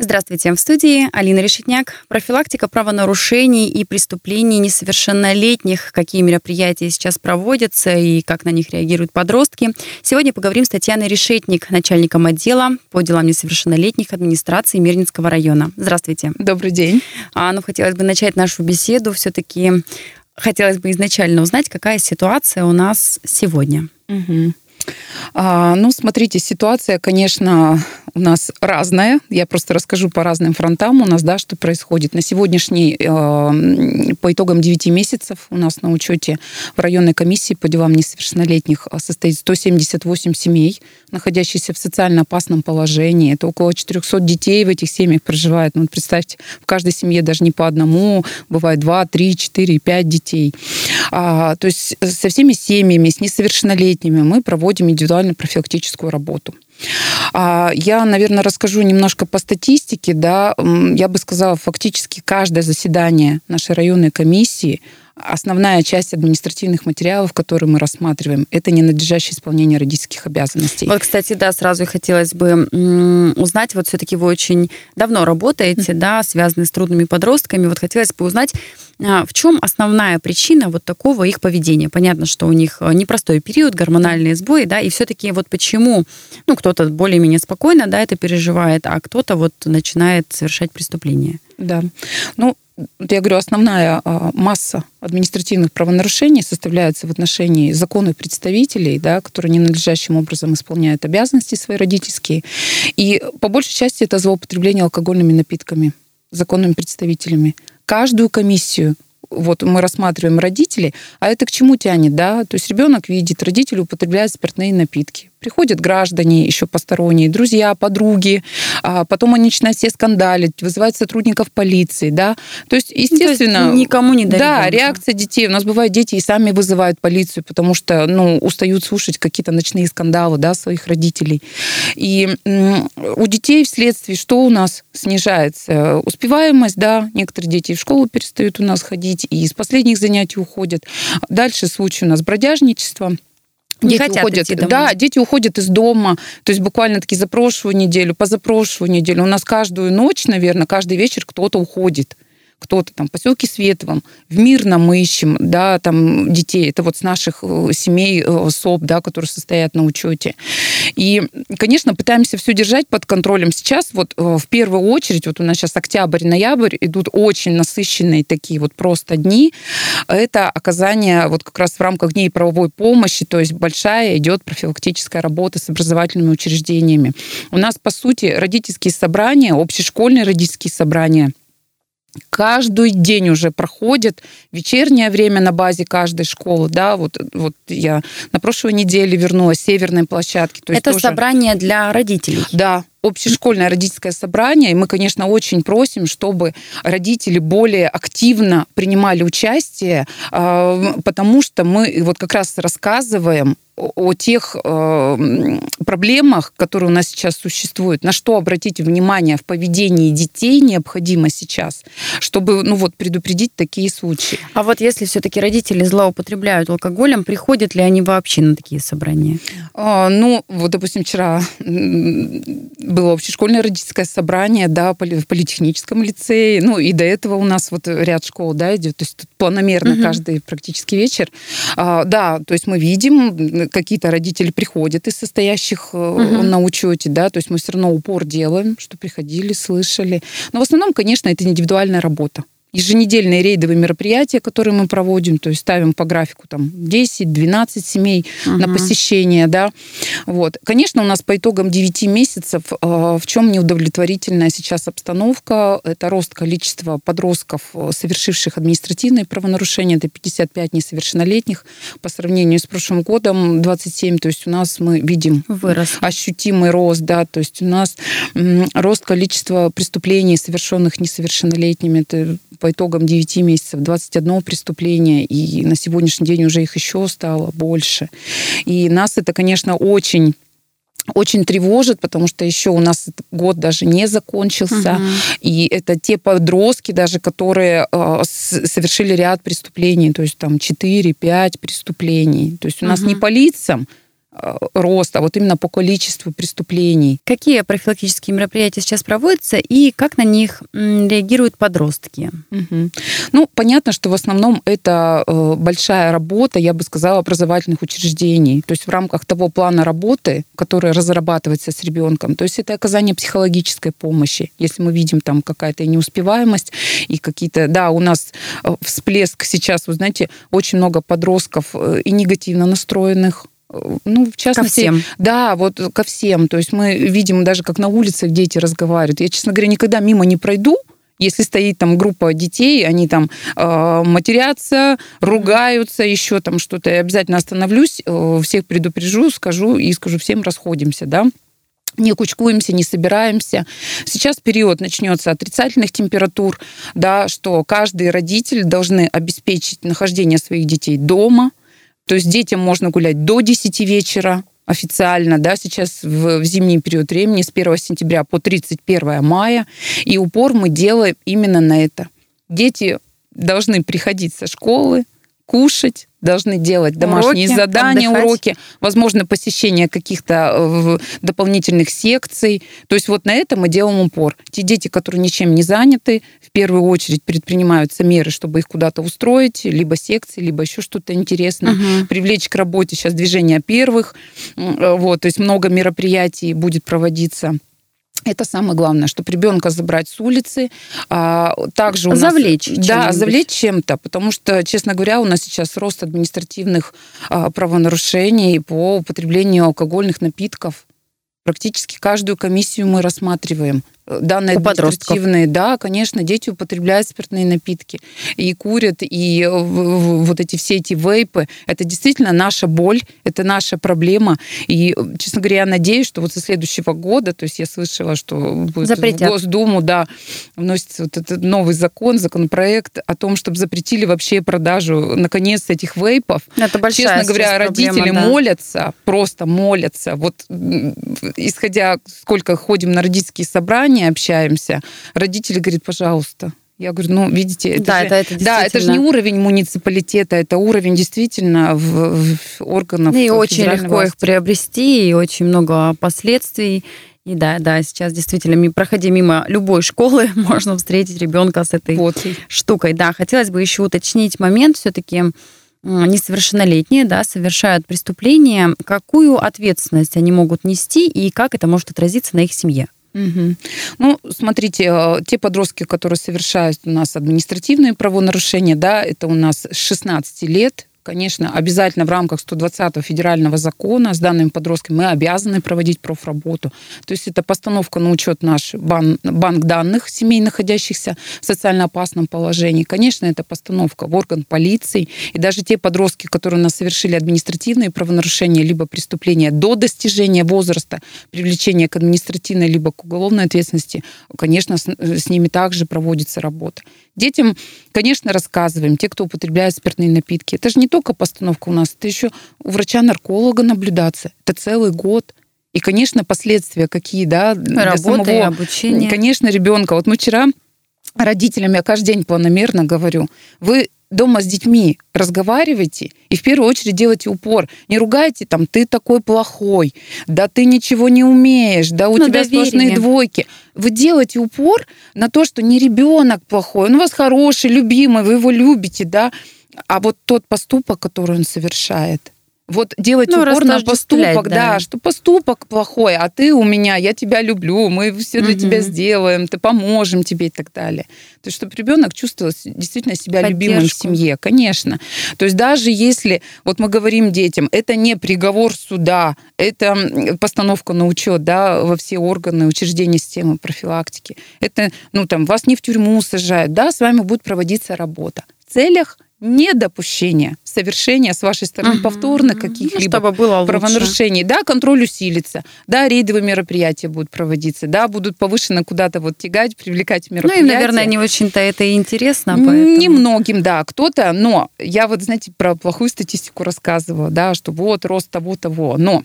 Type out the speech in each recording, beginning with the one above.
Здравствуйте. В студии Алина Решетняк. Профилактика правонарушений и преступлений несовершеннолетних. Какие мероприятия сейчас проводятся и как на них реагируют подростки. Сегодня поговорим с Татьяной Решетник, начальником отдела по делам несовершеннолетних администрации Мирнинского района. Здравствуйте. Добрый день. А, ну, хотелось бы начать нашу беседу. Все-таки хотелось бы изначально узнать, какая ситуация у нас сегодня. Угу. А, ну, смотрите, ситуация, конечно, у нас разная. Я просто расскажу по разным фронтам у нас, да, что происходит. На сегодняшний, э, по итогам 9 месяцев у нас на учете в районной комиссии по делам несовершеннолетних а, состоит 178 семей, находящихся в социально опасном положении. Это около 400 детей в этих семьях проживает. Ну, представьте, в каждой семье даже не по одному, бывает 2, 3, 4, 5 детей. А, то есть со всеми семьями, с несовершеннолетними мы проводим индивидуальную профилактическую работу. А, я, наверное, расскажу немножко по статистике. Да. Я бы сказала, фактически каждое заседание нашей районной комиссии основная часть административных материалов, которые мы рассматриваем, это ненадлежащее исполнение родительских обязанностей. Вот, кстати, да, сразу хотелось бы узнать, вот все-таки вы очень давно работаете, mm-hmm. да, связаны с трудными подростками, вот хотелось бы узнать, а, в чем основная причина вот такого их поведения? Понятно, что у них э, непростой период, гормональные сбои, да, и все-таки вот почему, ну, кто-то более-менее спокойно, да, это переживает, а кто-то вот начинает совершать преступления. Да. Ну, я говорю, основная а, масса административных правонарушений составляется в отношении законных представителей, да, которые ненадлежащим образом исполняют обязанности свои родительские. И по большей части это злоупотребление алкогольными напитками законными представителями. Каждую комиссию вот мы рассматриваем родителей, а это к чему тянет, да? То есть ребенок видит, родители употребляют спиртные напитки. Приходят граждане еще посторонние, друзья, подруги, а потом они начинают все скандалить, вызывают сотрудников полиции, да. То есть, естественно... Ну, то есть никому не дают. Да, реакция детей. У нас бывает, дети и сами вызывают полицию, потому что, ну, устают слушать какие-то ночные скандалы, да, своих родителей. И у детей вследствие что у нас снижается? Успеваемость, да, некоторые дети в школу перестают у нас ходить, и из последних занятий уходят. Дальше случай у нас бродяжничество – не дети хотят уходят, идти домой. Да, дети уходят из дома. То есть буквально таки за прошлую неделю, позапрошлую неделю. У нас каждую ночь, наверное, каждый вечер кто-то уходит кто-то там в поселке Световом, в Мирном мы ищем, да, там детей, это вот с наших э, семей э, СОП, да, которые состоят на учете. И, конечно, пытаемся все держать под контролем. Сейчас вот э, в первую очередь, вот у нас сейчас октябрь, ноябрь, идут очень насыщенные такие вот просто дни. Это оказание вот как раз в рамках дней правовой помощи, то есть большая идет профилактическая работа с образовательными учреждениями. У нас, по сути, родительские собрания, общешкольные родительские собрания – каждый день уже проходит вечернее время на базе каждой школы, да, вот, вот я на прошлой неделе вернулась с северной площадки. То Это тоже... собрание для родителей? Да, общешкольное родительское собрание, и мы, конечно, очень просим, чтобы родители более активно принимали участие, а, потому что мы вот как раз рассказываем о тех э, проблемах, которые у нас сейчас существуют, на что обратить внимание в поведении детей необходимо сейчас, чтобы ну вот предупредить такие случаи. А вот если все-таки родители злоупотребляют алкоголем, приходят ли они вообще на такие собрания? А, ну вот, допустим, вчера было общешкольное родительское собрание, да, в политехническом лицее, ну и до этого у нас вот ряд школ, да, идет, то есть планомерно угу. каждый практически вечер. А, да, то есть мы видим, какие-то родители приходят из состоящих угу. на учете, да, то есть мы все равно упор делаем, что приходили, слышали. Но в основном, конечно, это индивидуальная работа еженедельные рейдовые мероприятия, которые мы проводим, то есть ставим по графику там 10-12 семей uh-huh. на посещение, да. Вот. Конечно, у нас по итогам 9 месяцев э, в чем неудовлетворительная сейчас обстановка, это рост количества подростков, э, совершивших административные правонарушения, это 55 несовершеннолетних, по сравнению с прошлым годом 27, то есть у нас мы видим Вырос. ощутимый рост, да, то есть у нас рост количества преступлений, совершенных несовершеннолетними, это по итогам 9 месяцев 21 преступление, и на сегодняшний день уже их еще стало больше. И нас это, конечно, очень очень тревожит, потому что еще у нас год даже не закончился. Угу. И это те подростки даже, которые э, совершили ряд преступлений, то есть там 4-5 преступлений. То есть у угу. нас не по лицам, Э, рост, а вот именно по количеству преступлений. Какие профилактические мероприятия сейчас проводятся и как на них реагируют подростки? Угу. Ну, понятно, что в основном это э, большая работа, я бы сказала, образовательных учреждений. То есть в рамках того плана работы, который разрабатывается с ребенком, то есть это оказание психологической помощи. Если мы видим там какая-то неуспеваемость и какие-то, да, у нас э, всплеск сейчас, вы знаете, очень много подростков и негативно настроенных, ну, в частности... Ко всем. Да, вот ко всем. То есть мы видим даже, как на улицах дети разговаривают. Я, честно говоря, никогда мимо не пройду, если стоит там группа детей, они там э, матерятся, ругаются, еще там что-то, я обязательно остановлюсь, э, всех предупрежу, скажу и скажу, всем расходимся, да не кучкуемся, не собираемся. Сейчас период начнется отрицательных температур, да, что каждый родитель должны обеспечить нахождение своих детей дома, то есть детям можно гулять до 10 вечера официально, да, сейчас в, в зимний период времени с 1 сентября по 31 мая. И упор мы делаем именно на это. Дети должны приходить со школы, кушать, должны делать домашние уроки, задания, отдыхать. уроки, возможно, посещение каких-то э, дополнительных секций. То есть вот на это мы делаем упор. Те дети, которые ничем не заняты, первую очередь предпринимаются меры, чтобы их куда-то устроить, либо секции, либо еще что-то интересное, угу. привлечь к работе сейчас движение первых. Э, вот, то есть много мероприятий будет проводиться это самое главное, чтобы ребенка забрать с улицы. А, также у нас, завлечь. Да, завлечь чем-то, потому что, честно говоря, у нас сейчас рост административных а, правонарушений по употреблению алкогольных напитков. Практически каждую комиссию мы рассматриваем данные У административные, да, конечно, дети употребляют спиртные напитки и курят, и вот эти все эти вейпы, это действительно наша боль, это наша проблема. И, честно говоря, я надеюсь, что вот со следующего года, то есть я слышала, что будет Запретят. в Госдуму, да, вносится вот этот новый закон, законопроект о том, чтобы запретили вообще продажу, наконец, этих вейпов. Это большая Честно говоря, родители проблема, да. молятся, просто молятся. Вот исходя, сколько ходим на родительские собрания, компании общаемся, родители говорят, пожалуйста, я говорю, ну, видите, это, да, же, это, это да, это же не уровень муниципалитета, это уровень действительно в, в органов. И очень легко власти. их приобрести, и очень много последствий. И да, да, сейчас действительно, проходя мимо любой школы, можно встретить ребенка с этой вот. штукой. Да, хотелось бы еще уточнить момент все-таки несовершеннолетние, да, совершают преступления, какую ответственность они могут нести и как это может отразиться на их семье? Угу. Ну, смотрите, э, те подростки, которые совершают у нас административные правонарушения, да, это у нас с 16 лет конечно, обязательно в рамках 120 федерального закона с данными подростками мы обязаны проводить профработу. То есть это постановка на учет наш бан, банк данных семей, находящихся в социально опасном положении. Конечно, это постановка в орган полиции. И даже те подростки, которые у нас совершили административные правонарушения либо преступления до достижения возраста привлечения к административной либо к уголовной ответственности, конечно, с, с ними также проводится работа. Детям, конечно, рассказываем, те, кто употребляет спиртные напитки. Это же не только постановка у нас, это еще у врача-нарколога наблюдаться. Это целый год. И, конечно, последствия какие, да, для Работа самого, обучение. Конечно, ребенка. Вот мы вчера родителям, я каждый день планомерно говорю, вы дома с детьми разговаривайте и в первую очередь делайте упор. Не ругайте там, ты такой плохой, да ты ничего не умеешь, да у ну, тебя доверие. сплошные двойки. Вы делаете упор на то, что не ребенок плохой, он у вас хороший, любимый, вы его любите, да, а вот тот поступок, который он совершает – вот делать ну, упор на поступок, да. да, что поступок плохой, а ты у меня, я тебя люблю, мы все для угу. тебя сделаем, ты поможем тебе и так далее. То есть, чтобы ребенок чувствовал действительно себя Поддержку. любимым в семье, конечно. То есть, даже если, вот мы говорим детям, это не приговор суда, это постановка на учет, да, во все органы, учреждения системы профилактики. Это, ну, там, вас не в тюрьму сажают, да, с вами будет проводиться работа в целях недопущения совершения с вашей стороны угу. повторных каких-либо ну, было правонарушений. Да, контроль усилится, да, рейдовые мероприятия будут проводиться, да, будут повышенно куда-то вот тягать, привлекать мероприятия. Ну и, наверное, не очень-то это и интересно. Поэтому... Немногим, да, кто-то, но я вот, знаете, про плохую статистику рассказывала, да, что вот рост того-того, но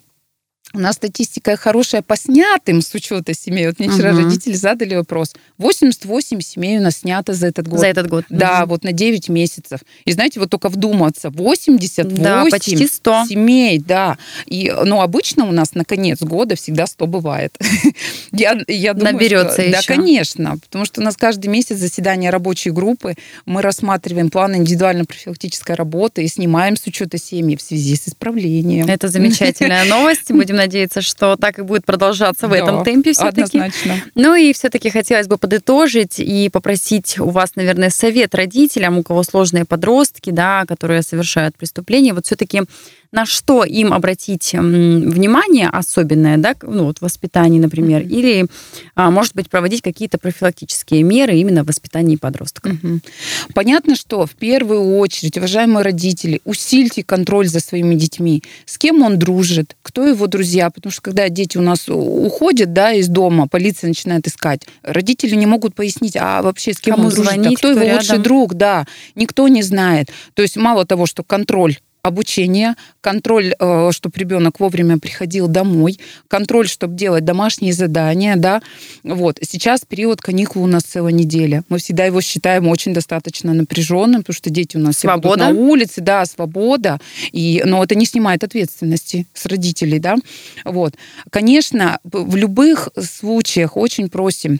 у нас статистика хорошая по снятым с учета семей. Вот мне вчера угу. родители задали вопрос. 88 семей у нас снято за этот год. За этот год. Да, угу. вот на 9 месяцев. И знаете, вот только вдуматься, 88 да, почти 100. семей, да. И, ну, обычно у нас на конец года всегда 100 бывает. я, я думаю, Наберется что, еще. Да, конечно. Потому что у нас каждый месяц заседание рабочей группы. Мы рассматриваем план индивидуально-профилактической работы и снимаем с учета семьи в связи с исправлением. Это замечательная новость. Будем надеяться, что так и будет продолжаться в да, этом темпе все-таки. Однозначно. Ну и все-таки хотелось бы подытожить и попросить у вас, наверное, совет родителям, у кого сложные подростки, да, которые совершают преступления, вот все-таки на что им обратить внимание особенное, да, ну, вот в воспитании, например, mm-hmm. или, а, может быть, проводить какие-то профилактические меры именно в воспитании подростков. Mm-hmm. Понятно, что в первую очередь, уважаемые родители, усильте контроль за своими детьми. С кем он дружит, кто его друзья, потому что когда дети у нас уходят, да, из дома, полиция начинает искать, родители не могут пояснить, а вообще с кем Кому он дружит, звонить, а кто, кто его рядом. лучший друг, да, никто не знает. То есть мало того, что контроль обучение, контроль, э, чтобы ребенок вовремя приходил домой, контроль, чтобы делать домашние задания, да. Вот. Сейчас период каникул у нас целая неделя. Мы всегда его считаем очень достаточно напряженным, потому что дети у нас свобода. на улице, да, свобода. И, но это не снимает ответственности с родителей, да. Вот. Конечно, в любых случаях очень просим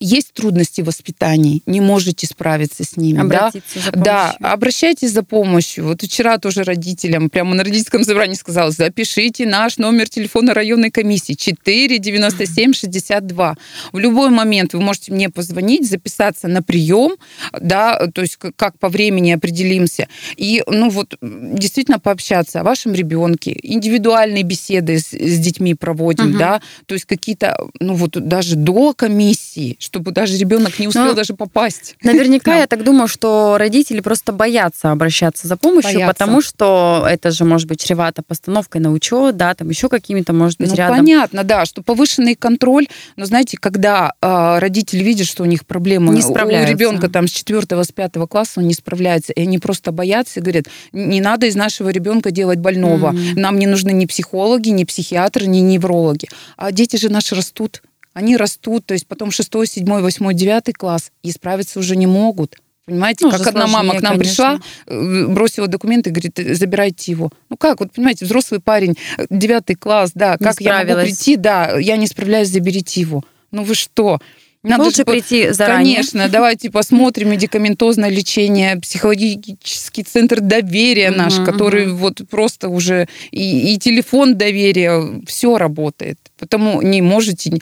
есть трудности в воспитании, не можете справиться с ними. Обратиться да? за помощью. Да, обращайтесь за помощью. Вот вчера тоже родителям прямо на родительском собрании сказала, запишите наш номер телефона районной комиссии 49762. В любой момент вы можете мне позвонить, записаться на прием, да, то есть как по времени определимся, и, ну вот, действительно пообщаться о вашем ребенке, индивидуальные беседы с, с детьми проводим, угу. да, то есть какие-то, ну вот даже до комиссии России, чтобы даже ребенок не успел Но даже попасть. Наверняка я так думаю, что родители просто боятся обращаться за помощью, боятся. потому что это же может быть чревато постановкой на учет, да, там еще какими-то, может быть, ну, рядом. понятно, да, что повышенный контроль, но знаете, когда э, родители видят, что у них проблемы, не справляются. у ребенка там с 4 с 5 класса он не справляется, и они просто боятся и говорят, не надо из нашего ребенка делать больного, mm-hmm. нам не нужны ни психологи, ни психиатры, ни неврологи. А дети же наши растут, они растут, то есть потом 6, 7, 8, 9 класс, и справиться уже не могут. Понимаете, ну, как одна мама к нам конечно. пришла, э, бросила документы и говорит, забирайте его. Ну как, вот понимаете, взрослый парень, девятый класс, да, не как справилась. я могу прийти, да, я не справляюсь, заберите его. Ну вы что? Надо Лучше же, прийти заранее. Конечно, давайте посмотрим медикаментозное лечение, психологический центр доверия наш, который вот просто уже и, и телефон доверия, все работает. Потому не можете,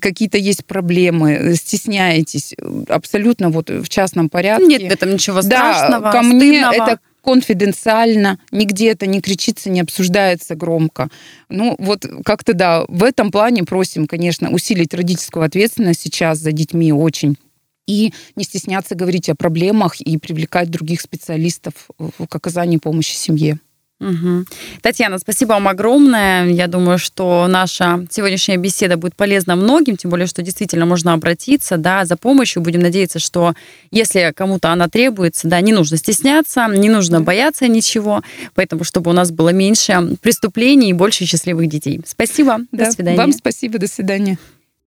какие-то есть проблемы, стесняетесь. Абсолютно вот в частном порядке. Нет в этом ничего страшного, Да, ко мне это конфиденциально, нигде это не кричится, не обсуждается громко. Ну, вот как-то да, в этом плане просим, конечно, усилить родительскую ответственность сейчас за детьми очень и не стесняться говорить о проблемах и привлекать других специалистов к оказанию помощи семье. Угу. Татьяна, спасибо вам огромное. Я думаю, что наша сегодняшняя беседа будет полезна многим, тем более, что действительно можно обратиться да, за помощью. Будем надеяться, что если кому-то она требуется, да, не нужно стесняться, не нужно бояться ничего, поэтому чтобы у нас было меньше преступлений и больше счастливых детей. Спасибо. Да, до свидания. Вам спасибо. До свидания.